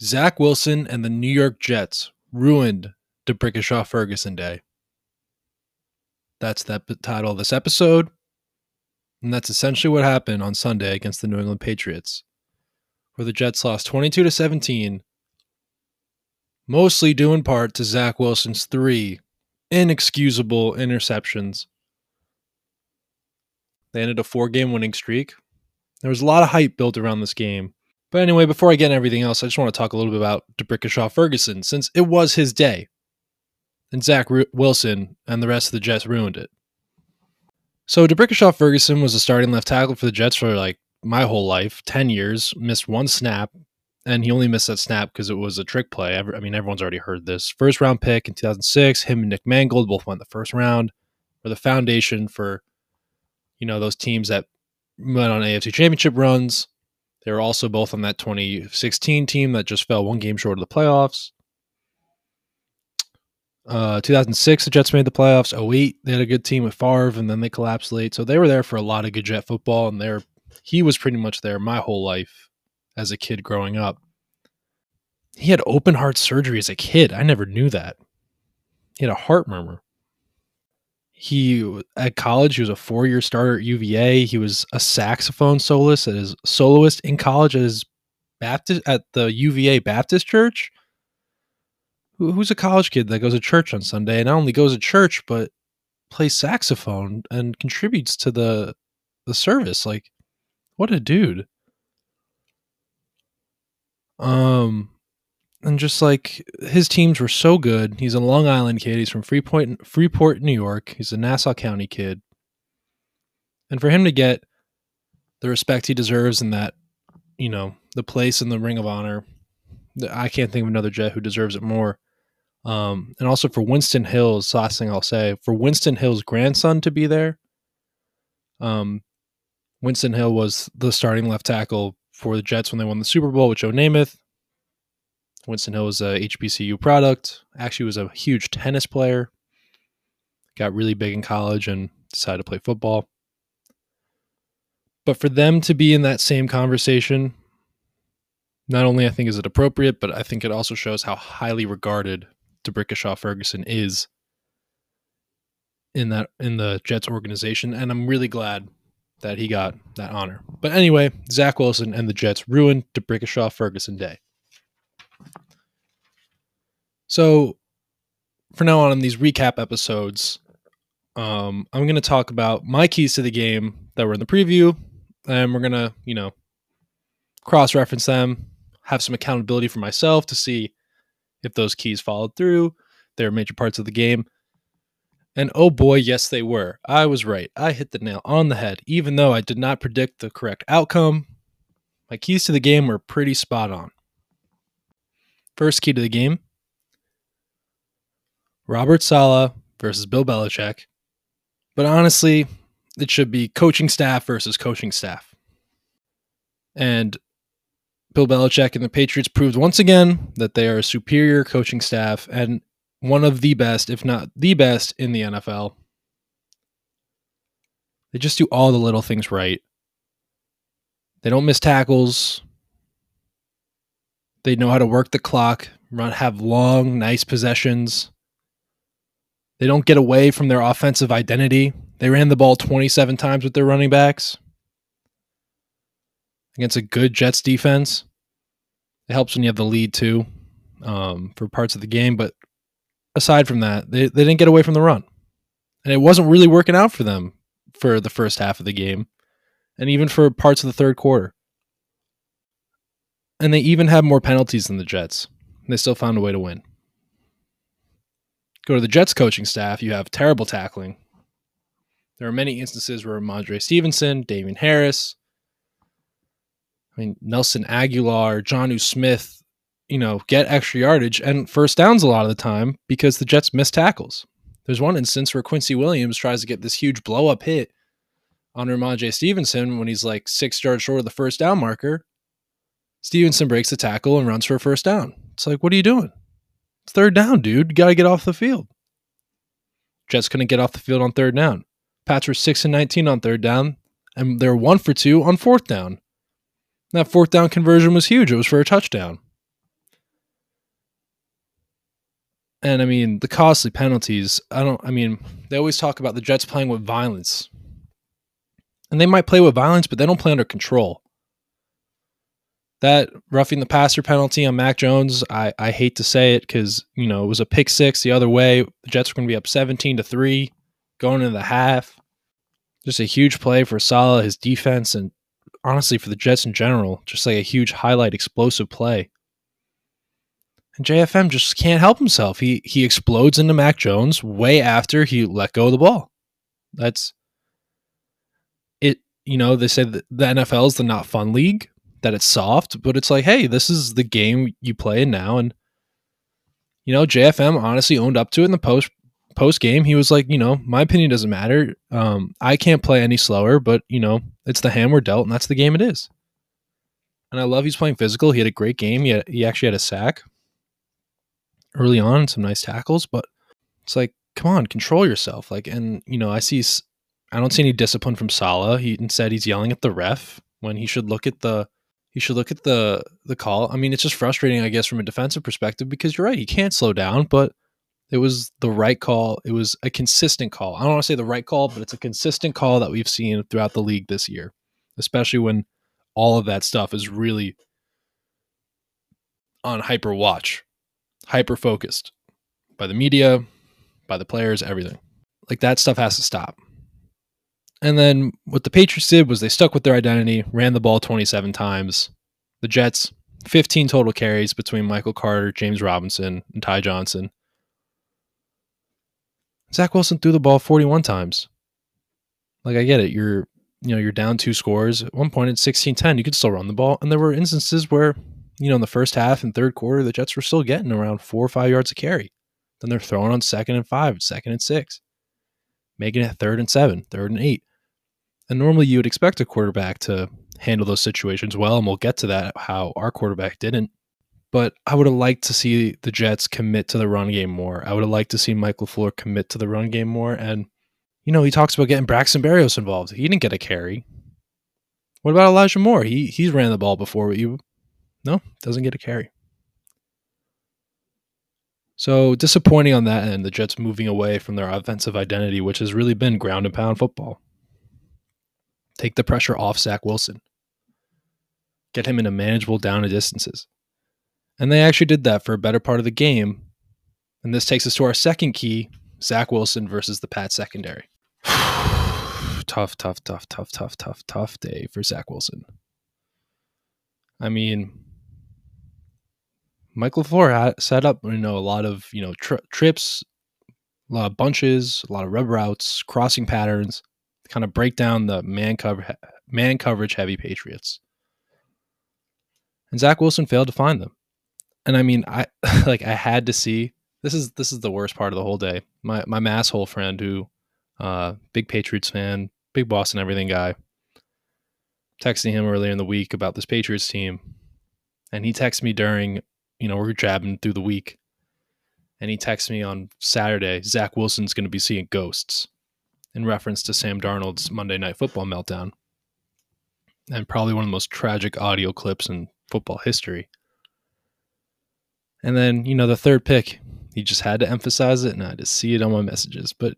Zach Wilson and the New York Jets ruined D'Brickashaw Ferguson Day. That's the title of this episode. And that's essentially what happened on Sunday against the New England Patriots, where the Jets lost 22 to 17, mostly due in part to Zach Wilson's three inexcusable interceptions. They ended a four game winning streak. There was a lot of hype built around this game. But anyway, before I get into everything else, I just want to talk a little bit about D'Brickashaw Ferguson, since it was his day. And Zach Wilson and the rest of the Jets ruined it. So D'Brickashaw Ferguson was a starting left tackle for the Jets for like my whole life, 10 years, missed one snap, and he only missed that snap because it was a trick play. I mean, everyone's already heard this. First round pick in 2006, him and Nick Mangold both went the first round, were the foundation for, you know, those teams that went on AFC championship runs they were also both on that 2016 team that just fell one game short of the playoffs. Uh, 2006, the Jets made the playoffs. 08, they had a good team with Favre, and then they collapsed late. So they were there for a lot of good Jet football, and there he was pretty much there my whole life as a kid growing up. He had open heart surgery as a kid. I never knew that. He had a heart murmur he at college he was a four-year starter at UVA. He was a saxophone soloist at his soloist in college at his Baptist at the UVA Baptist Church. Who, who's a college kid that goes to church on Sunday and not only goes to church but plays saxophone and contributes to the the service? Like, what a dude. Um, and just like his teams were so good. He's a Long Island kid. He's from Freeport, Freeport, New York. He's a Nassau County kid. And for him to get the respect he deserves and that, you know, the place in the Ring of Honor, I can't think of another Jet who deserves it more. Um, and also for Winston Hill's last thing I'll say, for Winston Hill's grandson to be there. Um, Winston Hill was the starting left tackle for the Jets when they won the Super Bowl with Joe Namath. Winston Hill was a HBCU product. Actually, was a huge tennis player. Got really big in college and decided to play football. But for them to be in that same conversation, not only I think is it appropriate, but I think it also shows how highly regarded D'Brickashaw Ferguson is in that in the Jets organization, and I'm really glad that he got that honor. But anyway, Zach Wilson and the Jets ruined D'Brickashaw Ferguson Day. So, for now on in these recap episodes, um, I'm going to talk about my keys to the game that were in the preview, and we're going to, you know, cross reference them, have some accountability for myself to see if those keys followed through. They're major parts of the game. And oh boy, yes, they were. I was right. I hit the nail on the head, even though I did not predict the correct outcome. My keys to the game were pretty spot on. First key to the game Robert Saleh versus Bill Belichick. But honestly, it should be coaching staff versus coaching staff. And Bill Belichick and the Patriots proved once again that they are a superior coaching staff and one of the best, if not the best, in the NFL. They just do all the little things right. They don't miss tackles. They know how to work the clock, run have long, nice possessions. They don't get away from their offensive identity. They ran the ball 27 times with their running backs against a good Jets defense. It helps when you have the lead too um, for parts of the game. But aside from that, they, they didn't get away from the run. And it wasn't really working out for them for the first half of the game and even for parts of the third quarter. And they even had more penalties than the Jets. They still found a way to win. Go to the Jets coaching staff, you have terrible tackling. There are many instances where Rhamondre Stevenson, Damien Harris, I mean, Nelson Agholor, Jonnu Smith, you know, get extra yardage and first downs a lot of the time because the Jets miss tackles. There's one instance where Quincy Williams tries to get this huge blow up hit on Rhamondre Stevenson when he's like six yards short of the first down marker. Stevenson breaks the tackle and runs for a first down. It's like, what are you doing? It's third down, dude. You gotta get off the field. Jets couldn't get off the field on third down. Pats were six and nineteen on third down, and they're one for two on fourth down. That fourth down conversion was huge. It was for a touchdown. And I mean, the costly penalties, I don't I mean, they always talk about the Jets playing with violence. And they might play with violence, but they don't play under control. That roughing the passer penalty on Mac Jones, I, I hate to say it because, you know, it was a pick six the other way. The Jets were going to be up 17 to 3 going into the half. Just a huge play for Saleh, his defense, and honestly for the Jets in general, just like a huge highlight explosive play. And JFM just can't help himself. He he explodes into Mac Jones way after he let go of the ball. That's it. You know, they say the NFL is the not fun league, that it's soft, but it's like, hey, this is the game you play now. And you know, JFM honestly owned up to it in the post post game. He was like, you know, my opinion doesn't matter. Um, I can't play any slower, but you know, it's the hand we're dealt, and that's the game it is. And I love he's playing physical. He had a great game. He, had, he actually had a sack early on, some nice tackles, but it's like, come on, control yourself. Like, and you know, I see, I don't see any discipline from Saleh. He instead he's yelling at the ref when he should look at the, he should look at the the call. I mean, it's just frustrating, I guess, from a defensive perspective because you're right, he can't slow down, but it was the right call. It was a consistent call. I don't want to say the right call, but it's a consistent call that we've seen throughout the league this year, especially when all of that stuff is really on hyper watch hyper focused by the media, by the players, everything. Like that stuff has to stop. And then what the Patriots did was they stuck with their identity, ran the ball 27 times. The Jets, 15 total carries between Michael Carter, James Robinson, and Ty Johnson. Zach Wilson threw the ball 41 times. Like I get it, you're you know, you're down two scores. At one point it's 16-10, you could still run the ball. And there were instances where you know, in the first half and third quarter, the Jets were still getting around four or five yards of carry. Then they're throwing on second and five, second and six, making it third and seven, third and eight. And normally you would expect a quarterback to handle those situations well, and we'll get to that how our quarterback didn't. But I would have liked to see the Jets commit to the run game more. I would have liked to see Michael LaFleur commit to the run game more. And, you know, he talks about getting Braxton Berrios involved. He didn't get a carry. What about Elijah Moore? He he's ran the ball before but you no, doesn't get a carry. So disappointing on that end, the Jets moving away from their offensive identity, which has really been ground and pound football. Take the pressure off Zach Wilson. Get him into manageable down and distances. And they actually did that for a better part of the game. And this takes us to our second key Zach Wilson versus the Pat secondary. tough, tough, tough, tough, tough, tough, tough day for Zach Wilson. I mean, Michael LaFleur set up, you know, a lot of, you know, tri- trips, a lot of bunches, a lot of rub routes, crossing patterns, kind of break down the man cover man coverage heavy Patriots. And Zach Wilson failed to find them. And I mean, I like I had to see this is this is the worst part of the whole day. My my masshole friend who uh big Patriots fan, big Boston everything guy, texting him earlier in the week about this Patriots team. And he texted me during you know, we're jabbing through the week. And he texts me on Saturday, Zach Wilson's going to be seeing ghosts in reference to Sam Darnold's Monday Night Football meltdown. And probably one of the most tragic audio clips in football history. And then, you know, the third pick, he just had to emphasize it and I to see it on my messages. But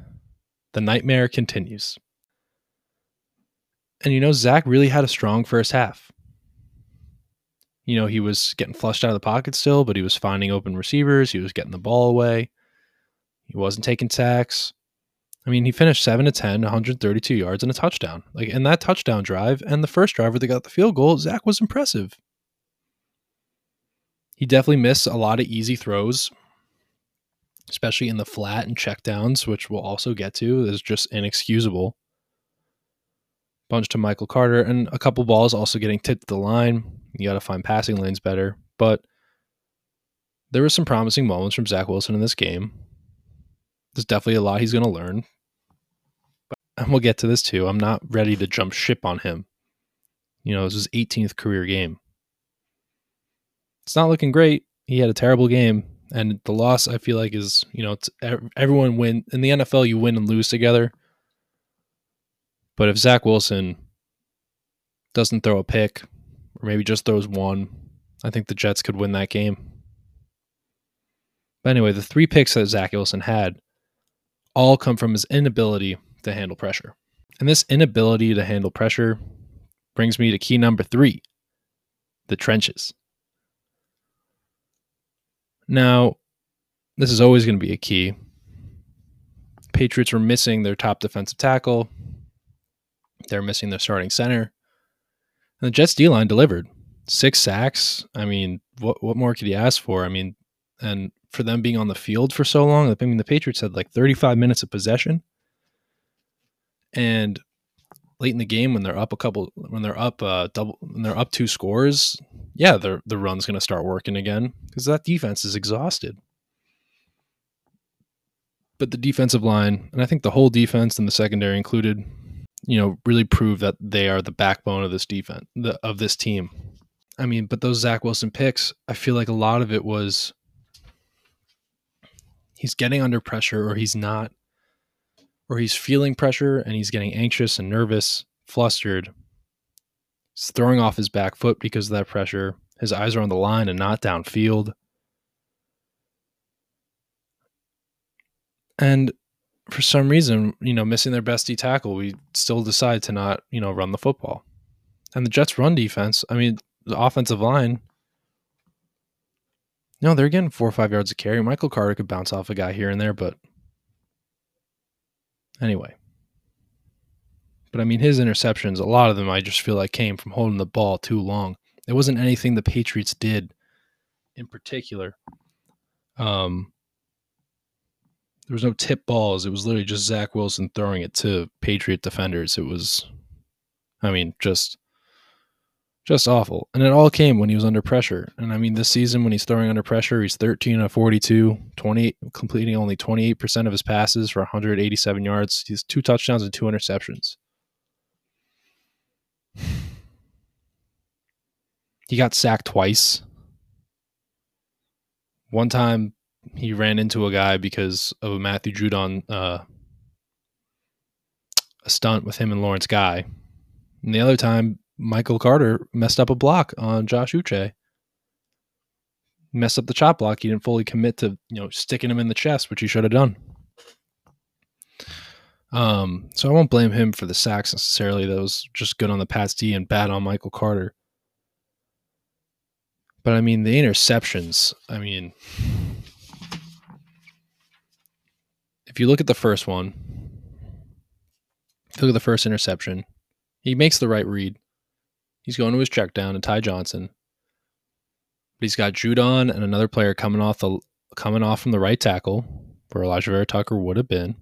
the nightmare continues. And, you know, Zach really had a strong first half you know, he was getting flushed out of the pocket still, but he was finding open receivers. He was getting the ball away. He wasn't taking sacks. I mean, he finished 7 to 10, 132 yards and a touchdown. Like in that touchdown drive and the first driver that got the field goal, Zach was impressive. He definitely missed a lot of easy throws, especially in the flat and checkdowns, which we'll also get to. Is just inexcusable. Bunch to Michael Carter and a couple balls also getting tipped to the line. You got to find passing lanes better. But there were some promising moments from Zach Wilson in this game. There's definitely a lot he's going to learn. And we'll get to this too. I'm not ready to jump ship on him. You know, this is his 18th career game. It's not looking great. He had a terrible game. And the loss, I feel like, is, you know, everyone win. In the NFL, you win and lose together. But if Zach Wilson doesn't throw a pick, or maybe just throws one. I think the Jets could win that game. But anyway, the three picks that Zach Wilson had all come from his inability to handle pressure. And this inability to handle pressure brings me to key number three the trenches. Now, this is always going to be a key. Patriots were missing their top defensive tackle. They're missing their starting center. And the Jets D line delivered six sacks. I mean, what what more could you ask for? I mean, and for them being on the field for so long, I mean, the Patriots had like 35 minutes of possession. And late in the game, when they're up a couple, when they're up uh, double, when they're up two scores, yeah, the the run's going to start working again because that defense is exhausted but the defensive line, and I think the whole defense and the secondary included, you know, really prove that they are the backbone of this defense the, of this team. I mean, but those Zach Wilson picks, I feel like a lot of it was he's getting under pressure or he's not, or he's feeling pressure and he's getting anxious and nervous, flustered. He's throwing off his back foot because of that pressure. His eyes are on the line and not downfield. And for some reason, you know, missing their best D tackle, we still decide to not, you know, run the football. And the Jets' run defense, I mean, the offensive line, no, they're getting four or five yards of carry. Michael Carter could bounce off a guy here and there, but anyway. But I mean, his interceptions, a lot of them I just feel like came from holding the ball too long. It wasn't anything the Patriots did in particular. Um, there was no tip balls. It was literally just Zach Wilson throwing it to Patriot defenders. It was, I mean, just, just awful. And it all came when he was under pressure. And I mean, this season when he's throwing under pressure, he's 13 of 42, 20, completing only 28% of his passes for 187 yards. He's two touchdowns and two interceptions. He got sacked twice. One time he ran into a guy because of a Matthew Judon uh, a stunt with him and Lawrence Guy. And the other time, Michael Carter messed up a block on Josh Uche. Messed up the chop block. He didn't fully commit to you know sticking him in the chest, which he should have done. Um, so I won't blame him for the sacks necessarily. That was just good on the Pats D and bad on Michael Carter. But I mean the interceptions. I mean, if you look at the first one, look at the first interception, he makes the right read. He's going to his check down to Ty Johnson. But he's got Judon and another player coming off the coming off from the right tackle, where Alijah Vera-Tucker would have been.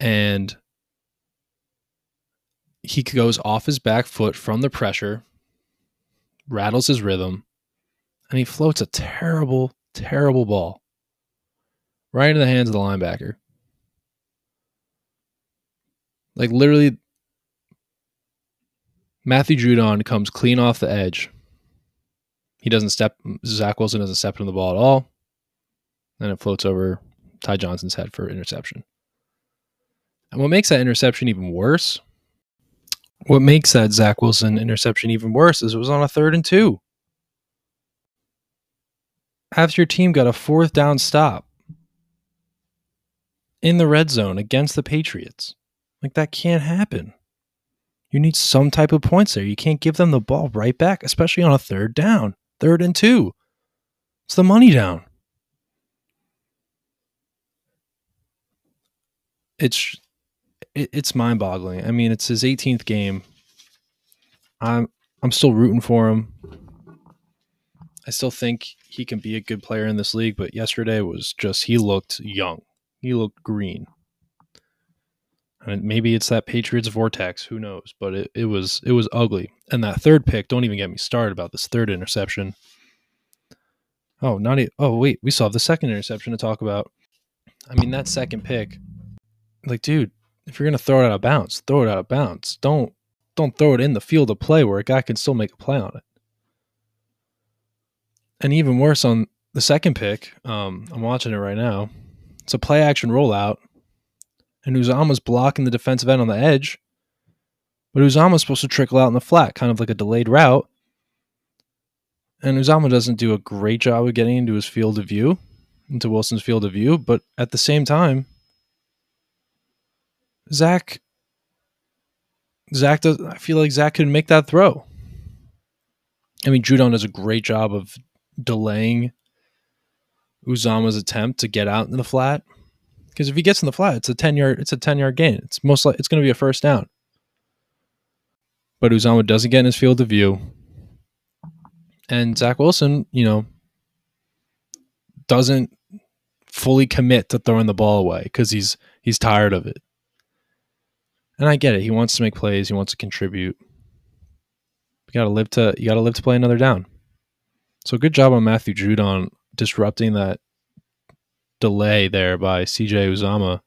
And he goes off his back foot from the pressure, rattles his rhythm, and he floats a terrible, terrible ball right into the hands of the linebacker. Like literally, Matthew Judon comes clean off the edge. He doesn't step. Zach Wilson doesn't step into the ball at all, and it floats over Ty Johnson's head for interception. And what makes that interception even worse? What makes that Zach Wilson interception even worse is it was on a third and two. After your team got a fourth down stop, in the red zone against the Patriots. Like that can't happen. You need some type of points there. You can't give them the ball right back, especially on a third down, third and two. It's the money down. It's it, it's mind-boggling. I mean, it's his 18th game. I'm I'm still rooting for him. I still think he can be a good player in this league, but yesterday was just he looked young. He looked green. And maybe it's that Patriots vortex, who knows? But it, it was it was ugly. And that third pick, don't even get me started about this third interception. Oh, not e- oh wait, we saw the second interception to talk about. I mean that second pick, like dude, if you're gonna throw it out of bounds, throw it out of bounds. Don't don't throw it in the field of play where a guy can still make a play on it. And even worse on the second pick, um, I'm watching it right now. It's a play action rollout, and Uzomah's blocking the defensive end on the edge. But Uzomah's supposed to trickle out in the flat, kind of like a delayed route. And Uzomah doesn't do a great job of getting into his field of view, into Wilson's field of view, but at the same time, Zach Zach does I feel like Zach could make that throw. I mean, Judon does a great job of delaying Uzomah's attempt to get out in the flat. Because if he gets in the flat, it's a ten yard it's a ten yard gain. It's most like it's gonna be a first down. But Uzomah doesn't get in his field of view. And Zach Wilson, you know, doesn't fully commit to throwing the ball away because he's he's tired of it. And I get it. He wants to make plays. He wants to contribute. You gotta live to you gotta live to play another down. So good job on Matthew Judon disrupting that delay there by CJ Uzomah.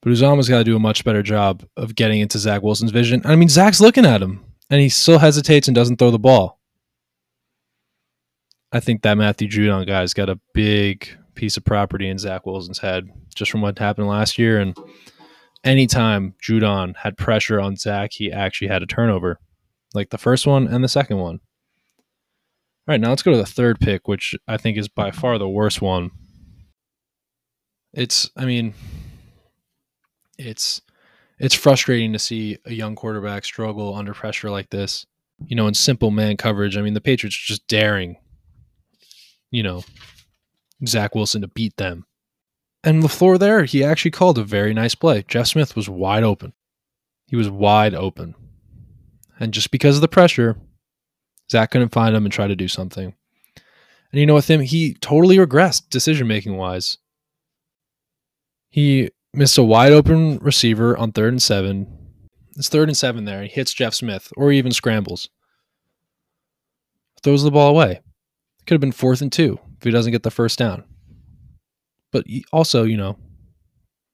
But Uzomah's got to do a much better job of getting into Zach Wilson's vision. I mean, Zach's looking at him, and he still hesitates and doesn't throw the ball. I think that Matthew Judon guy's got a big piece of property in Zach Wilson's head just from what happened last year. And anytime Judon had pressure on Zach, he actually had a turnover, like the first one and the second one. All right, now let's go to the third pick, which I think is by far the worst one. It's, I mean, it's it's frustrating to see a young quarterback struggle under pressure like this. You know, in simple man coverage. I mean, the Patriots are just daring, you know, Zach Wilson to beat them. And LaFleur there, he actually called a very nice play. Jeff Smith was wide open. He was wide open. And just because of the pressure, Zach couldn't find him and try to do something. And you know, with him, he totally regressed decision making wise. He missed a wide open receiver on third and seven. It's third and seven there. He hits Jeff Smith or even scrambles. Throws the ball away. Could have been fourth and two if he doesn't get the first down. But also, you know,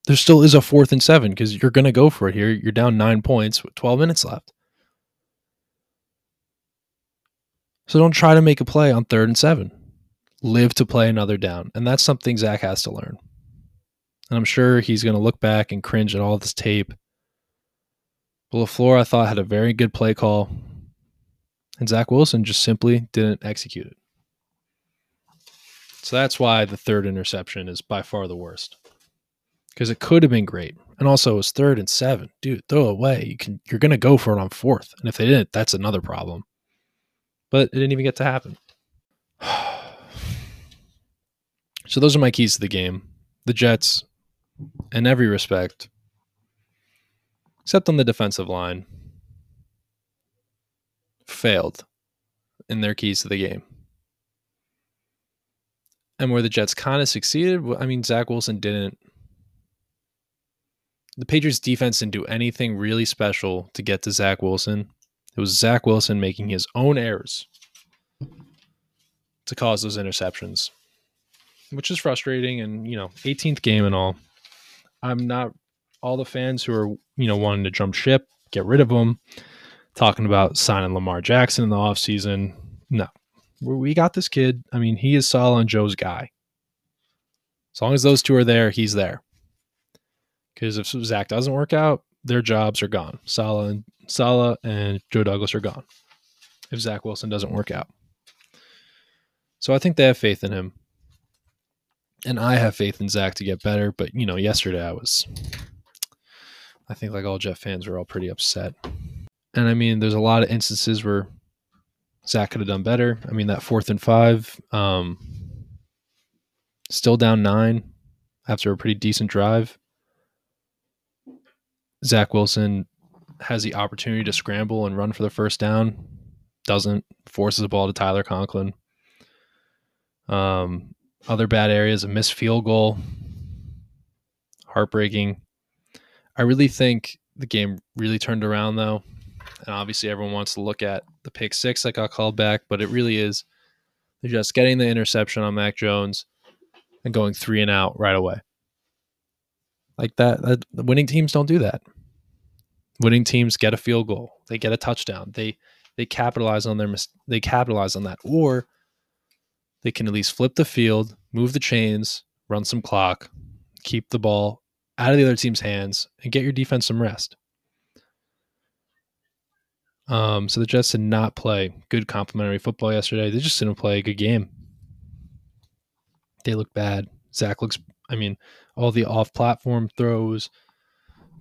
there still is a fourth and seven because you're going to go for it here. You're down nine points with 12 minutes left. So don't try to make a play on third and seven. Live to play another down. And that's something Zach has to learn. And I'm sure he's going to look back and cringe at all this tape. But LaFleur, I thought, had a very good play call. And Zach Wilson just simply didn't execute it. So that's why the third interception is by far the worst. Because it could have been great. And also it was third and seven. Dude, throw away. You can you're gonna go for it on fourth. And if they didn't, that's another problem. But it didn't even get to happen. so those are my keys to the game. The Jets in every respect, except on the defensive line, failed in their keys to the game. And where the Jets kind of succeeded, I mean, Zach Wilson didn't. The Patriots defense didn't do anything really special to get to Zach Wilson. It was Zach Wilson making his own errors to cause those interceptions, which is frustrating. And, you know, 18th game and all. I'm not all the fans who are, you know, wanting to jump ship, get rid of him, talking about signing Lamar Jackson in the offseason. No, we got this kid. I mean, he is Saleh and Joe's guy. As long as those two are there, he's there. Because if Zach doesn't work out, their jobs are gone. Saleh and Saleh and Joe Douglas are gone. If Zach Wilson doesn't work out. So I think they have faith in him and I have faith in Zach to get better. But you know, yesterday I was, I think like all Jet fans were all pretty upset. And I mean, there's a lot of instances where Zach could have done better. I mean, that fourth and five, um, still down nine after a pretty decent drive. Zach Wilson has the opportunity to scramble and run for the first down, doesn't, forces the ball to Tyler Conklin. Um, other bad areas, a missed field goal, heartbreaking. I really think the game really turned around though. And obviously everyone wants to look at the pick six that got called back, but it really is just getting the interception on Mac Jones and going three and out right away. Like that, that winning teams don't do that. Winning teams get a field goal. They get a touchdown. They they capitalize on their they capitalize on that or they can at least flip the field, move the chains, run some clock, keep the ball out of the other team's hands, and get your defense some rest. Um, so the Jets did not play good complementary football yesterday. They just didn't play a good game. They look bad. Zach looks, I mean, all the off platform throws,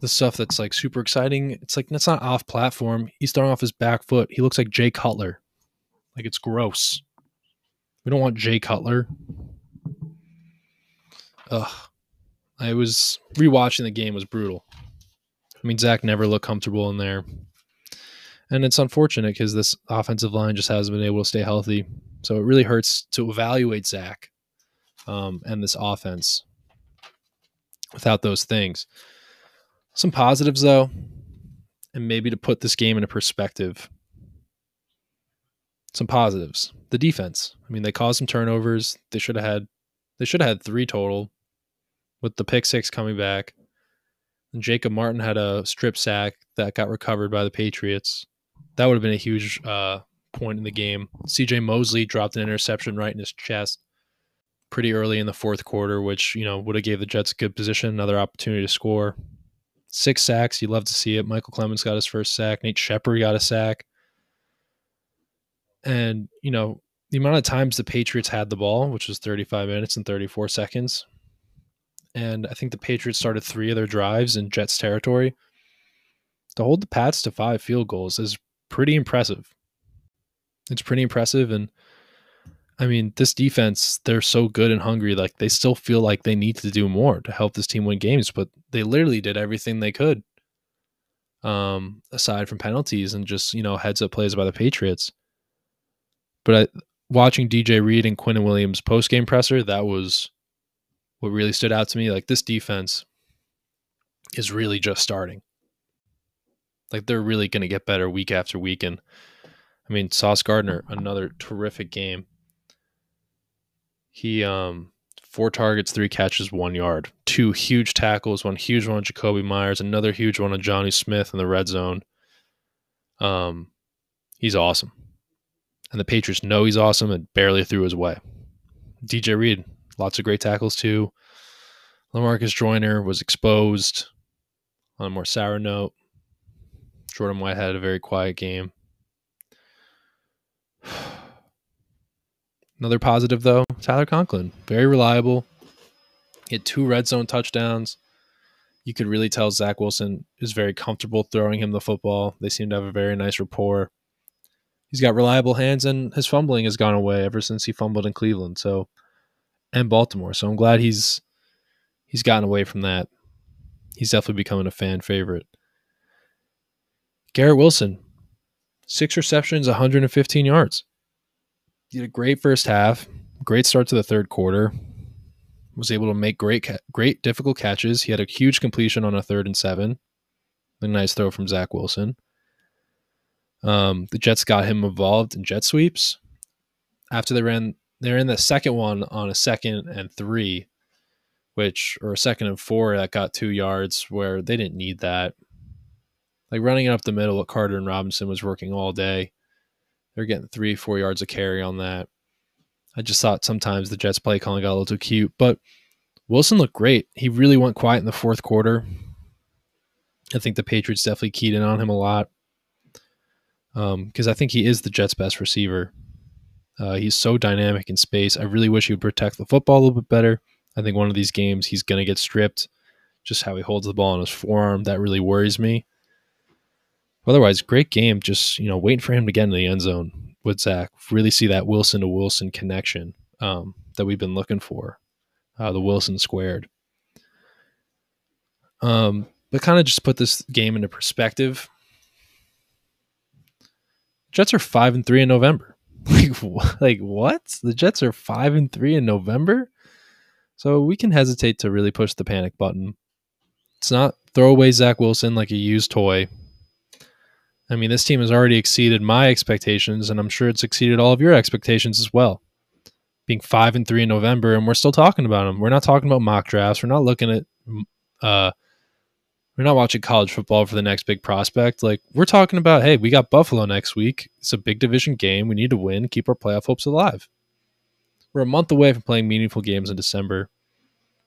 the stuff that's like super exciting. It's like, that's not off platform. He's throwing off his back foot. He looks like Jay Cutler. Like it's gross. We don't want Jay Cutler. Ugh. I was rewatching the game was brutal. I mean, Zach never looked comfortable in there. And it's unfortunate because this offensive line just hasn't been able to stay healthy. So it really hurts to evaluate Zach um, and this offense without those things. Some positives, though, and maybe to put this game into perspective. Some positives. The defense. I mean, they caused some turnovers. They should have had they should have had three total with the pick six coming back. And Jacob Martin had a strip sack that got recovered by the Patriots. That would have been a huge uh, point in the game. CJ Mosley dropped an interception right in his chest pretty early in the fourth quarter, which, you know, would have gave the Jets a good position, another opportunity to score. Six sacks, you love to see it. Micheal Clemons got his first sack. Nate Shepherd got a sack. And, you know, the amount of times the Patriots had the ball, which was 35 minutes and 34 seconds, and I think the Patriots started three of their drives in Jets territory. To hold the Pats to five field goals is pretty impressive. It's pretty impressive. And I mean, this defense, they're so good and hungry. Like they still feel like they need to do more to help this team win games, but they literally did everything they could. Um, aside from penalties and just, you know, heads up plays by the Patriots. But I, watching DJ Reed and Quinnen Williams post game presser, that was what really stood out to me. Like this defense is really just starting. Like they're really going to get better week after week. And I mean, Sauce Gardner, another terrific game. He, um, four targets, three catches, one yard, two huge tackles, one huge one on Jakobi Meyers, another huge one on Jonnu Smith in the red zone. Um, he's awesome. And the Patriots know he's awesome and barely threw his way. DJ Reed, Lots of great tackles too. Lamarcus Joyner was exposed on a more sour note. Jordan White had a very quiet game. Another positive though, Tyler Conklin, very reliable. Had two red zone touchdowns. You could really tell Zach Wilson is very comfortable throwing him the football. They seem to have a very nice rapport. He's got reliable hands, and his fumbling has gone away ever since he fumbled in Cleveland. So and Baltimore. So I'm glad he's he's gotten away from that. He's definitely becoming a fan favorite. Garrett Wilson, six receptions, 115 yards. Had a great first half, great start to the third quarter. Was able to make great, great difficult catches. He had a huge completion on a third and seven. A nice throw from Zach Wilson. Um, the Jets got him involved in jet sweeps after they ran they're in the second one on a second and three, which or a second and four that got two yards where they didn't need that. Like running it up the middle, what Carter and Robinson was working all day. They're getting three, four yards of carry on that. I just thought sometimes the Jets play calling got a little too cute, but Wilson looked great. He really went quiet in the fourth quarter. I think the Patriots definitely keyed in on him a lot because um, I think he is the Jets' best receiver. Uh, he's so dynamic in space. I really wish he would protect the football a little bit better. I think one of these games he's going to get stripped. Just how he holds the ball on his forearm, that really worries me. Otherwise, great game. Just you know, waiting for him to get in the end zone with Zach. Really see that Wilson to Wilson connection um, that we've been looking for. Uh, the Wilson squared. Um, but kind of just put this game into perspective. Jets are five and three in November. Like, like what? The Jets are five and three in November, so we can hesitate to really push the panic button. It's not throw away Zach Wilson like a used toy. I mean, this team has already exceeded my expectations, and I'm sure it's exceeded all of your expectations as well. Being five and three in November, and we're still talking about them. We're not talking about mock drafts. We're not looking at uh, we're not watching college football for the next big prospect. Like we're talking about, hey, we got Buffalo next week. It's a big division game. We need to win, keep our playoff hopes alive. We're a month away from playing meaningful games in December.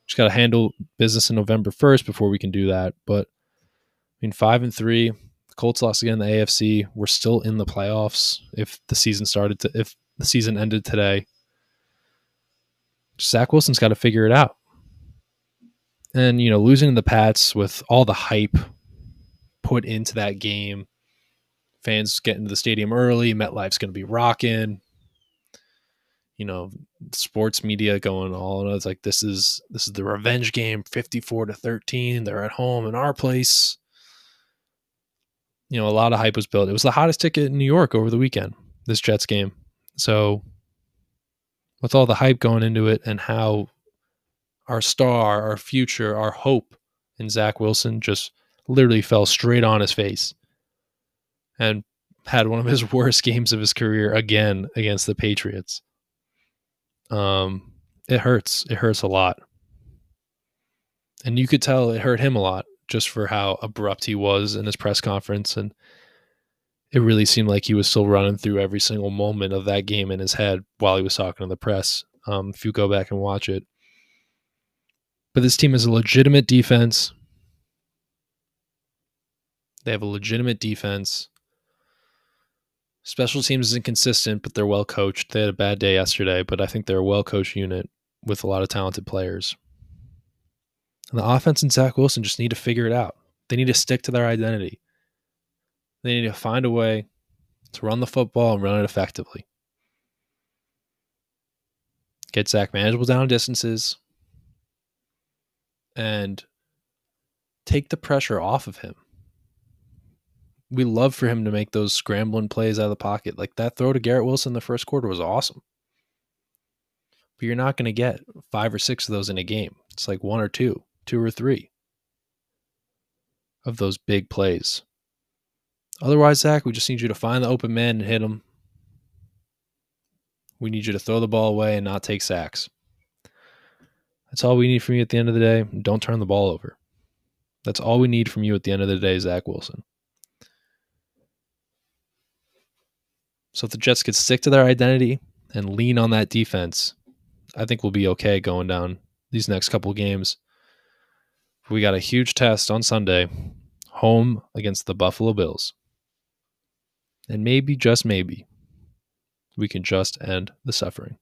Just got to handle business in November first before we can do that. But I mean, five and three, The Colts lost again in the AFC. We're still in the playoffs if the season started to if the season ended today. Zach Wilson's got to figure it out. And, you know, losing the Pats with all the hype put into that game, fans get into the stadium early, MetLife's going to be rocking. You know, sports media going all and it's like this is this is the revenge game 54 to 13. They're at home in our place. You know, a lot of hype was built. It was the hottest ticket in New York over the weekend, this Jets game. So with all the hype going into it and how our star, our future, our hope And Zach Wilson just literally fell straight on his face and had one of his worst games of his career again against the Patriots. Um, it hurts. It hurts a lot. And you could tell it hurt him a lot just for how abrupt he was in his press conference and it really seemed like he was still running through every single moment of that game in his head while he was talking to the press. Um, if you go back and watch it, but this team is a legitimate defense. They have a legitimate defense. Special teams is inconsistent, but they're well coached. They had a bad day yesterday, but I think they're a well coached unit with a lot of talented players. And the offense and Zach Wilson just need to figure it out. They need to stick to their identity. They need to find a way to run the football and run it effectively. Get Zach manageable down distances and take the pressure off of him. We love for him to make those scrambling plays out of the pocket. Like that throw to Garrett Wilson in the first quarter was awesome. But you're not going to get five or six of those in a game. It's like one or two, two or three of those big plays. Otherwise, Zach, we just need you to find the open man and hit him. We need you to throw the ball away and not take sacks. That's all we need from you at the end of the day. Don't turn the ball over. That's all we need from you at the end of the day, Zach Wilson. So if the Jets could stick to their identity and lean on that defense, I think we'll be okay going down these next couple games. We got a huge test on Sunday, home against the Buffalo Bills. And maybe, just maybe, we can just end the suffering.